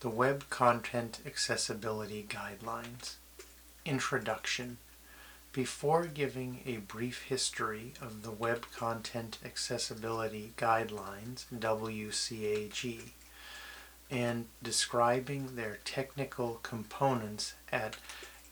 The Web Content Accessibility Guidelines Introduction. Before giving a brief history of the Web Content Accessibility Guidelines, WCAG, and describing their technical components at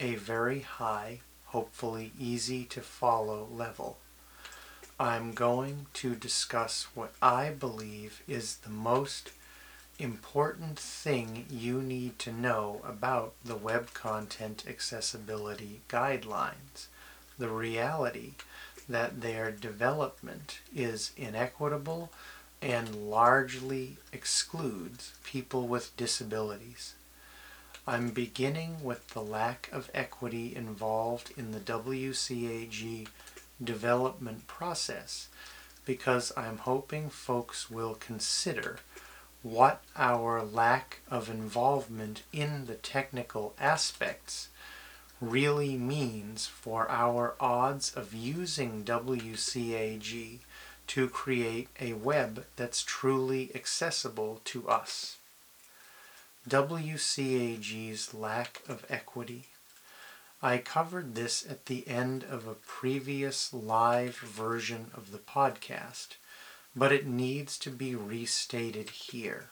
a very high, hopefully easy to follow level, I'm going to discuss what I believe is the most important thing you need to know about the Web Content Accessibility Guidelines. The reality that their development is inequitable and largely excludes people with disabilities. I'm beginning with the lack of equity involved in the WCAG development process because I'm hoping folks will consider what our lack of involvement in the technical aspects really means for our odds of using WCAG to create a web that's truly accessible to us. WCAG's lack of equity. I covered this at the end of a previous live version of the podcast but it needs to be restated here.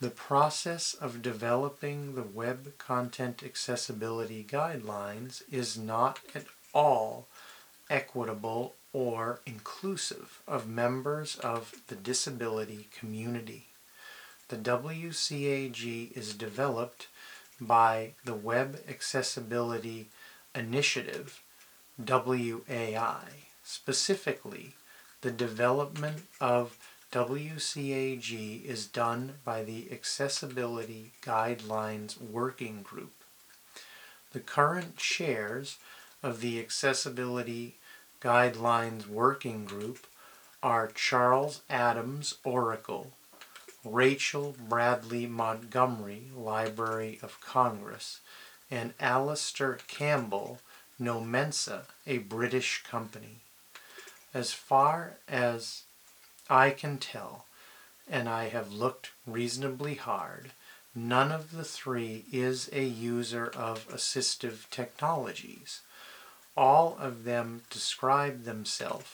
The process of developing the Web Content Accessibility Guidelines is not at all equitable or inclusive of members of the disability community. The WCAG is developed by the Web Accessibility Initiative, WAI, specifically the development of WCAG is done by the Accessibility Guidelines Working Group. The current chairs of the Accessibility Guidelines Working Group are Charles Adams Oracle, Rachael Bradley Montgomery, Library of Congress, and Alastair Campbell, Nomensa, a British company as far as I can tell, and I have looked reasonably hard, none of the three is a user of assistive technologies. All of them describe themselves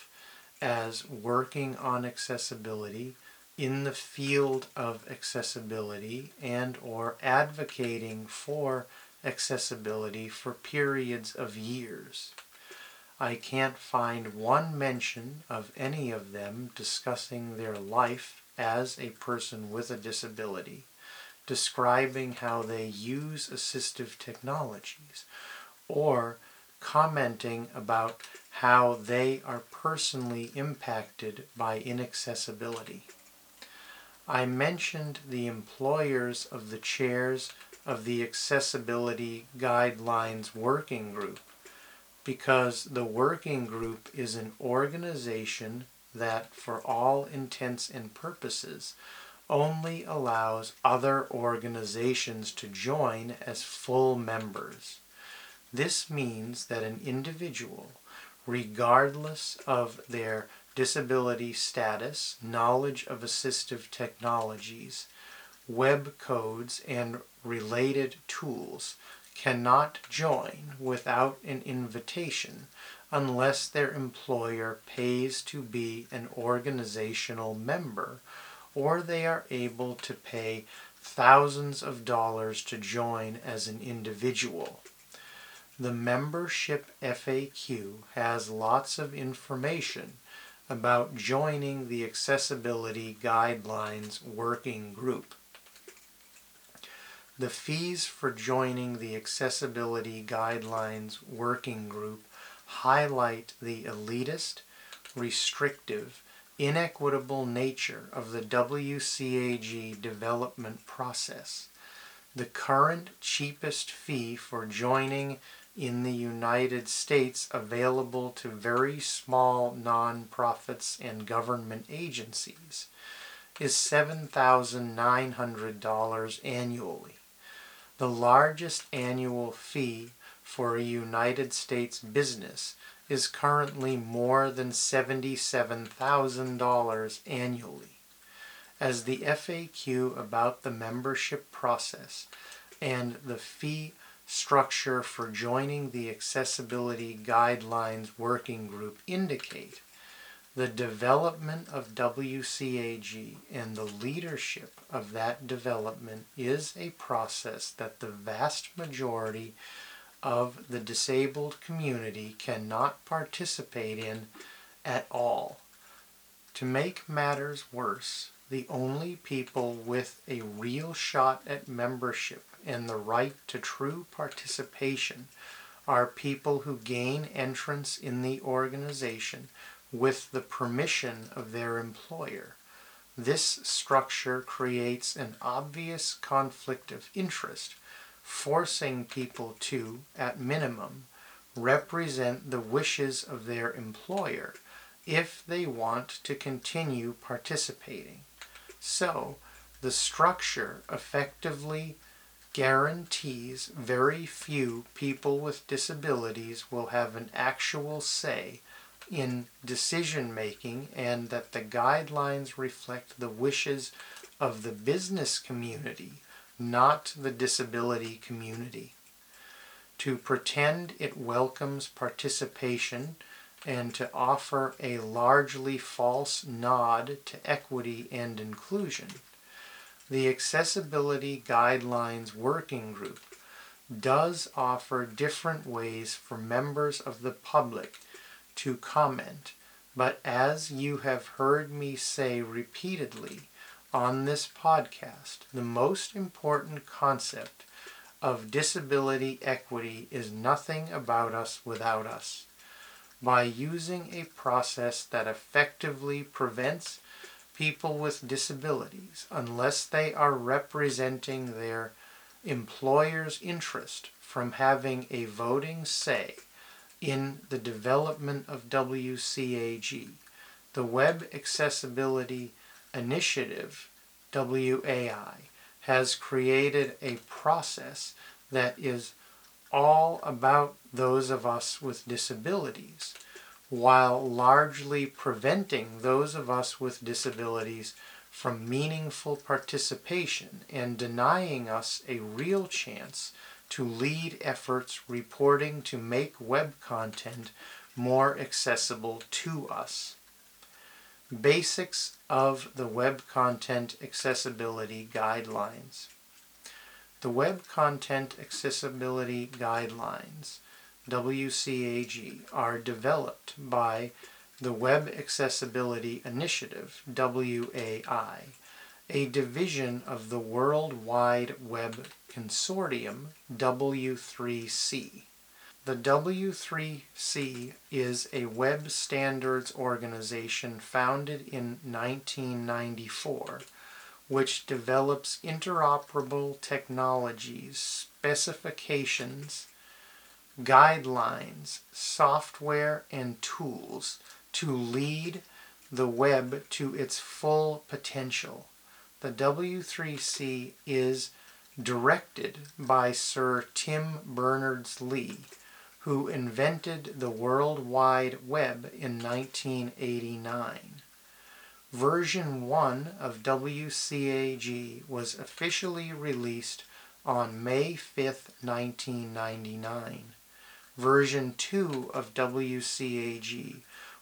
as working on accessibility in the field of accessibility and or advocating for accessibility for periods of years. I can't find one mention of any of them discussing their life as a person with a disability, describing how they use assistive technologies, or commenting about how they are personally impacted by inaccessibility. I mentioned the employers of the chairs of the Accessibility Guidelines Working Group because the working group is an organization that, for all intents and purposes, only allows other organizations to join as full members. This means that an individual, regardless of their disability status, knowledge of assistive technologies, web codes, and related tools, cannot join without an invitation unless their employer pays to be an organizational member or they are able to pay thousands of dollars to join as an individual. The membership FAQ has lots of information about joining the Accessibility Guidelines Working Group. The fees for joining the Accessibility Guidelines Working Group highlight the elitist, restrictive, inequitable nature of the WCAG development process. The current cheapest fee for joining in the United States available to very small nonprofits and government agencies is $7,900 annually. The largest annual fee for a United States business is currently more than $77,000 annually. as the FAQ about the membership process and the fee structure for joining the Accessibility Guidelines Working Group indicate, the development of WCAG and the leadership of that development is a process that the vast majority of the disabled community cannot participate in at all. To make matters worse, the only people with a real shot at membership and the right to true participation are people who gain entrance in the organization with the permission of their employer. This structure creates an obvious conflict of interest, forcing people to, at minimum, represent the wishes of their employer if they want to continue participating. So, the structure effectively guarantees very few people with disabilities will have an actual say in decision making and that the guidelines reflect the wishes of the business community, not the disability community. To pretend it welcomes participation and to offer a largely false nod to equity and inclusion the Accessibility Guidelines Working Group does offer different ways for members of the public to comment, but as you have heard me say repeatedly on this podcast, the most important concept of disability equity is nothing about us without us. By using a process that effectively prevents people with disabilities unless they are representing their employer's interest from having a voting say in the development of WCAG. The Web Accessibility Initiative, WAI, has created a process that is all about those of us with disabilities while largely preventing those of us with disabilities from meaningful participation and denying us a real chance to lead efforts reporting to make web content more accessible to us. Basics of the Web Content Accessibility Guidelines. The Web Content Accessibility Guidelines WCAG are developed by the Web Accessibility Initiative, WAI, a division of the World Wide Web Consortium, W3C. The W3C is a web standards organization founded in 1994 which develops interoperable technologies, specifications, guidelines, software, and tools to lead the web to its full potential. The W3C is directed by Sir Tim Berners-Lee, who invented the World Wide Web in 1989. Version 1 of WCAG was officially released on May 5, 1999 version 2 of WCAG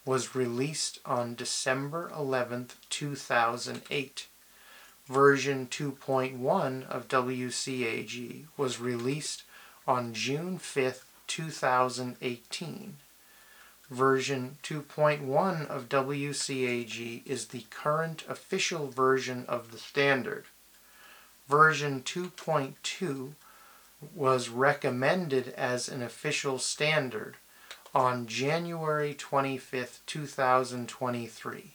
was released on December 11, 2008. Version 2.1 of WCAG was released on June 5, 2018. Version 2.1 of WCAG is the current official version of the standard. Version 2.2 was recommended as an official standard on January 25, 2023.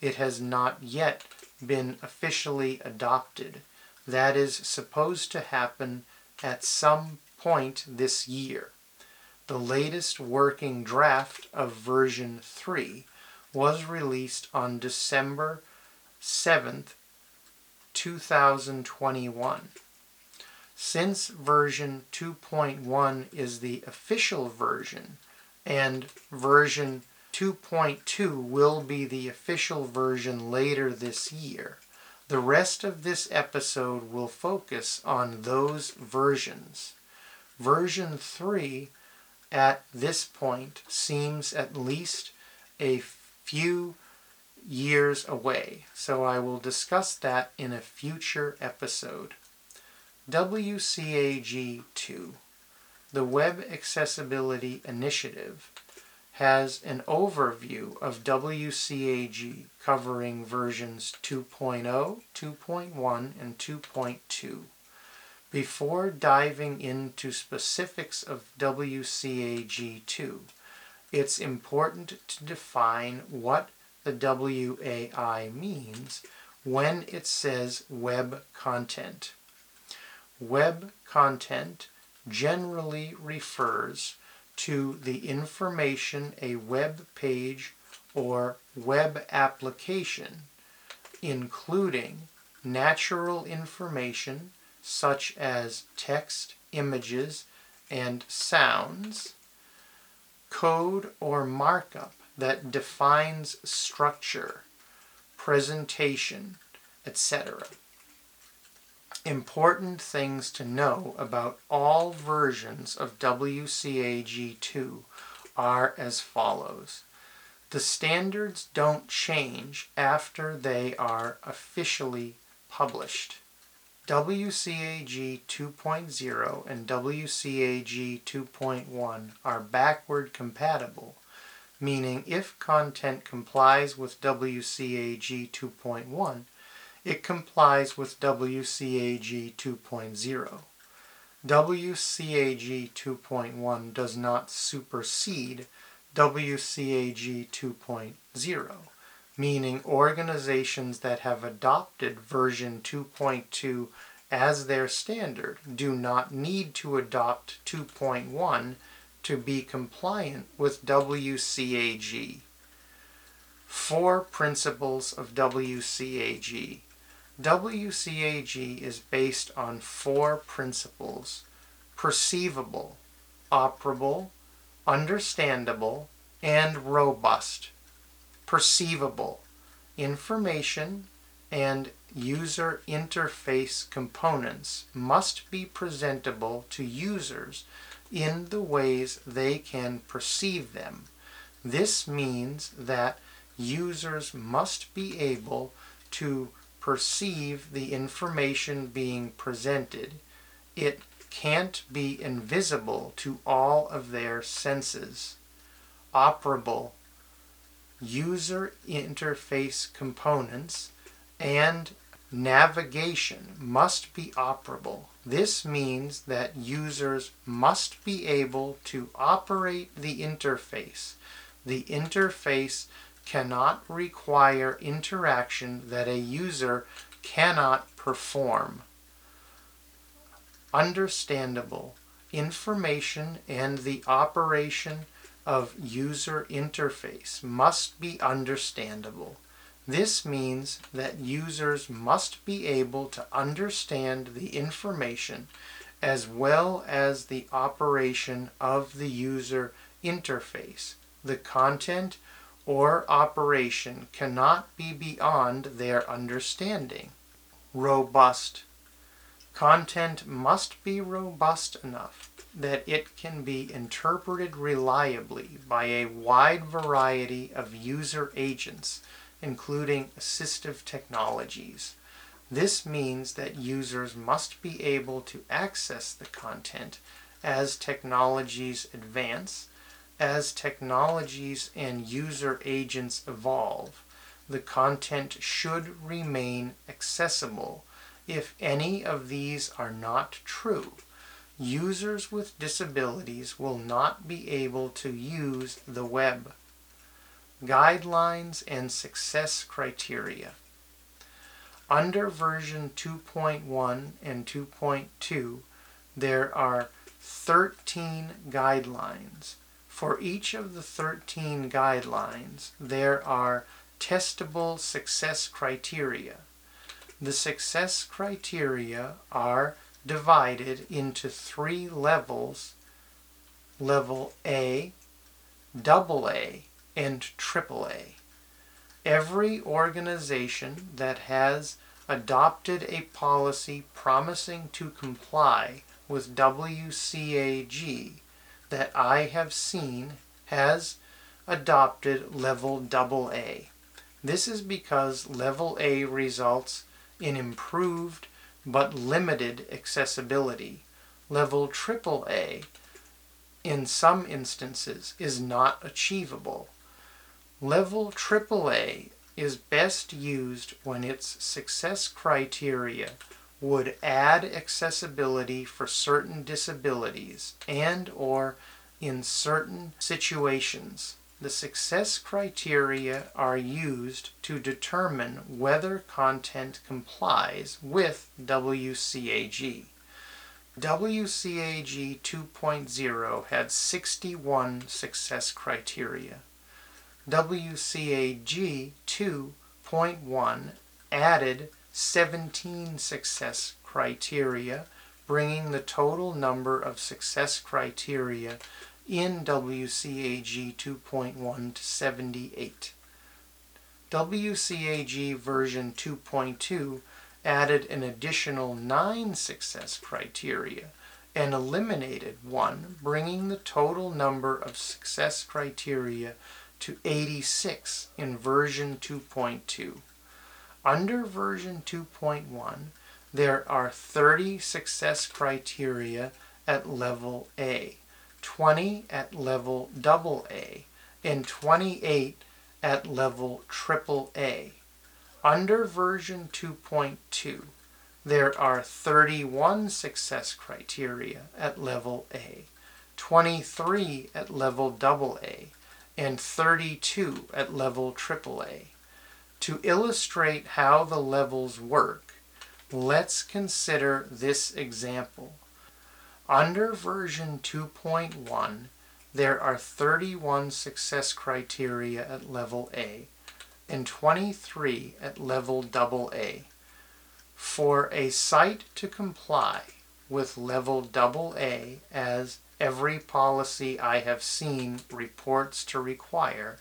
It has not yet been officially adopted. That is supposed to happen at some point this year. The latest working draft of version 3 was released on December 7th, 2021. Since version 2.1 is the official version and version 2.2 will be the official version later this year, The rest of this episode will focus on those versions. Version 3 at this point seems at least a few years away, so I will discuss that in a future episode. WCAG 2, the Web Accessibility Initiative, has an overview of WCAG covering versions 2.0, 2.1, and 2.2. Before diving into specifics of WCAG2, it's important to define what the WAI means when it says web content. Web content generally refers to the information a web page or web application, including natural information such as text, images, and sounds, code or markup that defines structure, presentation, etc. Important things to know about all versions of WCAG2 are as follows. The standards don't change after they are officially published. WCAG 2.0 and WCAG 2.1 are backward compatible, meaning if content complies with WCAG 2.1, it complies with WCAG 2.0. WCAG 2.1 does not supersede WCAG 2.0 meaning organizations that have adopted version 2.2 as their standard do not need to adopt 2.1 to be compliant with WCAG. Four principles of WCAG. WCAG is based on four principles perceivable, operable, understandable, and robust perceivable information and user interface components must be presentable to users in the ways they can perceive them. This means that users must be able to perceive the information being presented. It can't be invisible to all of their senses. Operable user interface components, and navigation must be operable. This means that users must be able to operate the interface. The interface cannot require interaction that a user cannot perform. Understandable information and the operation of user interface must be understandable. This means that users must be able to understand the information as well as the operation of the user interface. The content or operation cannot be beyond their understanding. Robust. Content must be robust enough that it can be interpreted reliably by a wide variety of user agents, including assistive technologies. This means that users must be able to access the content as technologies advance, as technologies and user agents evolve. The content should remain accessible. If any of these are not true, users with disabilities will not be able to use the web. Guidelines and success criteria. Under version 2.1 and 2.2, there are 13 guidelines. For each of the 13 guidelines, there are testable success criteria. The success criteria are divided into three levels level A, double A, and triple A. Every organization that has adopted a policy promising to comply with WCAG that I have seen has adopted level AA. This is because level A results in improved but limited accessibility. Level AAA, in some instances, is not achievable. Level AAA is best used when its success criteria would add accessibility for certain disabilities and or in certain situations the success criteria are used to determine whether content complies with WCAG. WCAG 2.0 had 61 success criteria. WCAG 2.1 added 17 success criteria, bringing the total number of success criteria in WCAG 2.1 to 78. WCAG version 2.2 added an additional nine success criteria and eliminated one, bringing the total number of success criteria to 86 in version 2.2. Under version 2.1, there are 30 success criteria at level A. 20 at level AA, and 28 at level AAA. Under version 2.2, there are 31 success criteria at level A, 23 at level AA, and 32 at level AAA. To illustrate how the levels work, let's consider this example. Under version 2.1, there are 31 success criteria at level A and 23 at level AA. For a site to comply with level AA, as every policy I have seen reports to require,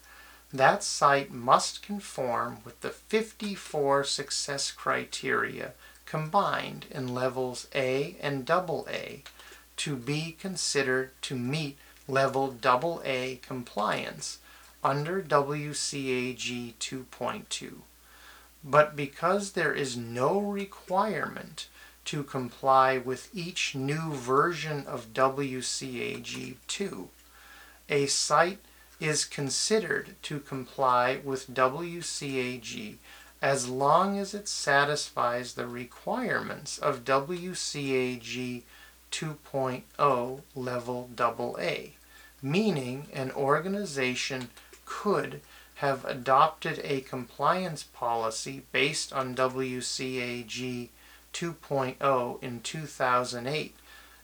that site must conform with the 54 success criteria combined in levels A and AA to be considered to meet level AA compliance under WCAG 2.2. But because there is no requirement to comply with each new version of WCAG 2, a site is considered to comply with WCAG as long as it satisfies the requirements of WCAG 2.0 level AA, meaning an organization could have adopted a compliance policy based on WCAG 2.0 in 2008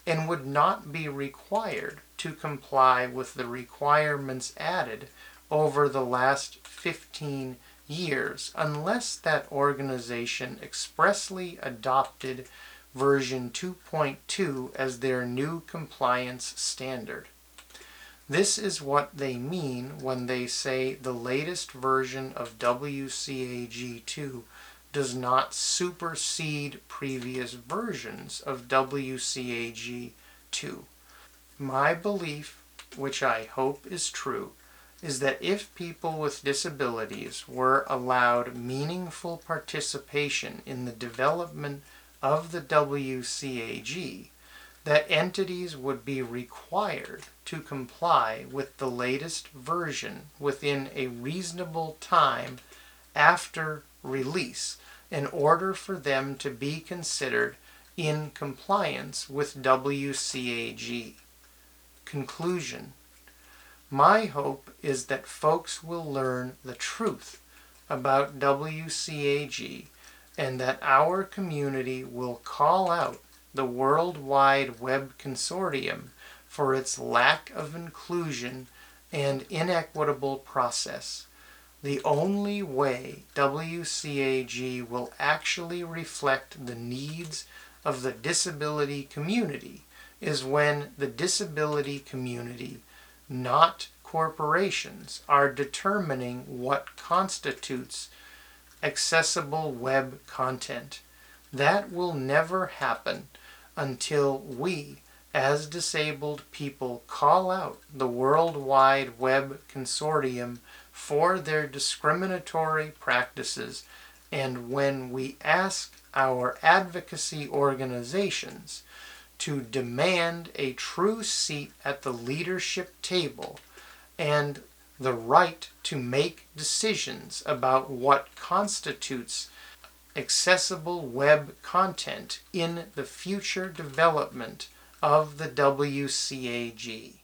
and would not be required to comply with the requirements added over the last 15 years unless that organization expressly adopted version 2.2 as their new compliance standard. This is what they mean when they say the latest version of WCAG 2 does not supersede previous versions of WCAG 2. My belief, which I hope is true, is that if people with disabilities were allowed meaningful participation in the development of the WCAG that entities would be required to comply with the latest version within a reasonable time after release in order for them to be considered in compliance with WCAG. Conclusion My hope is that folks will learn the truth about WCAG and that our community will call out the World Wide Web Consortium for its lack of inclusion and inequitable process. The only way WCAG will actually reflect the needs of the disability community is when the disability community, not corporations, are determining what constitutes accessible web content. That will never happen until we, as disabled people, call out the World Wide Web Consortium for their discriminatory practices and when we ask our advocacy organizations to demand a true seat at the leadership table and the right to make decisions about what constitutes accessible web content in the future development of the WCAG.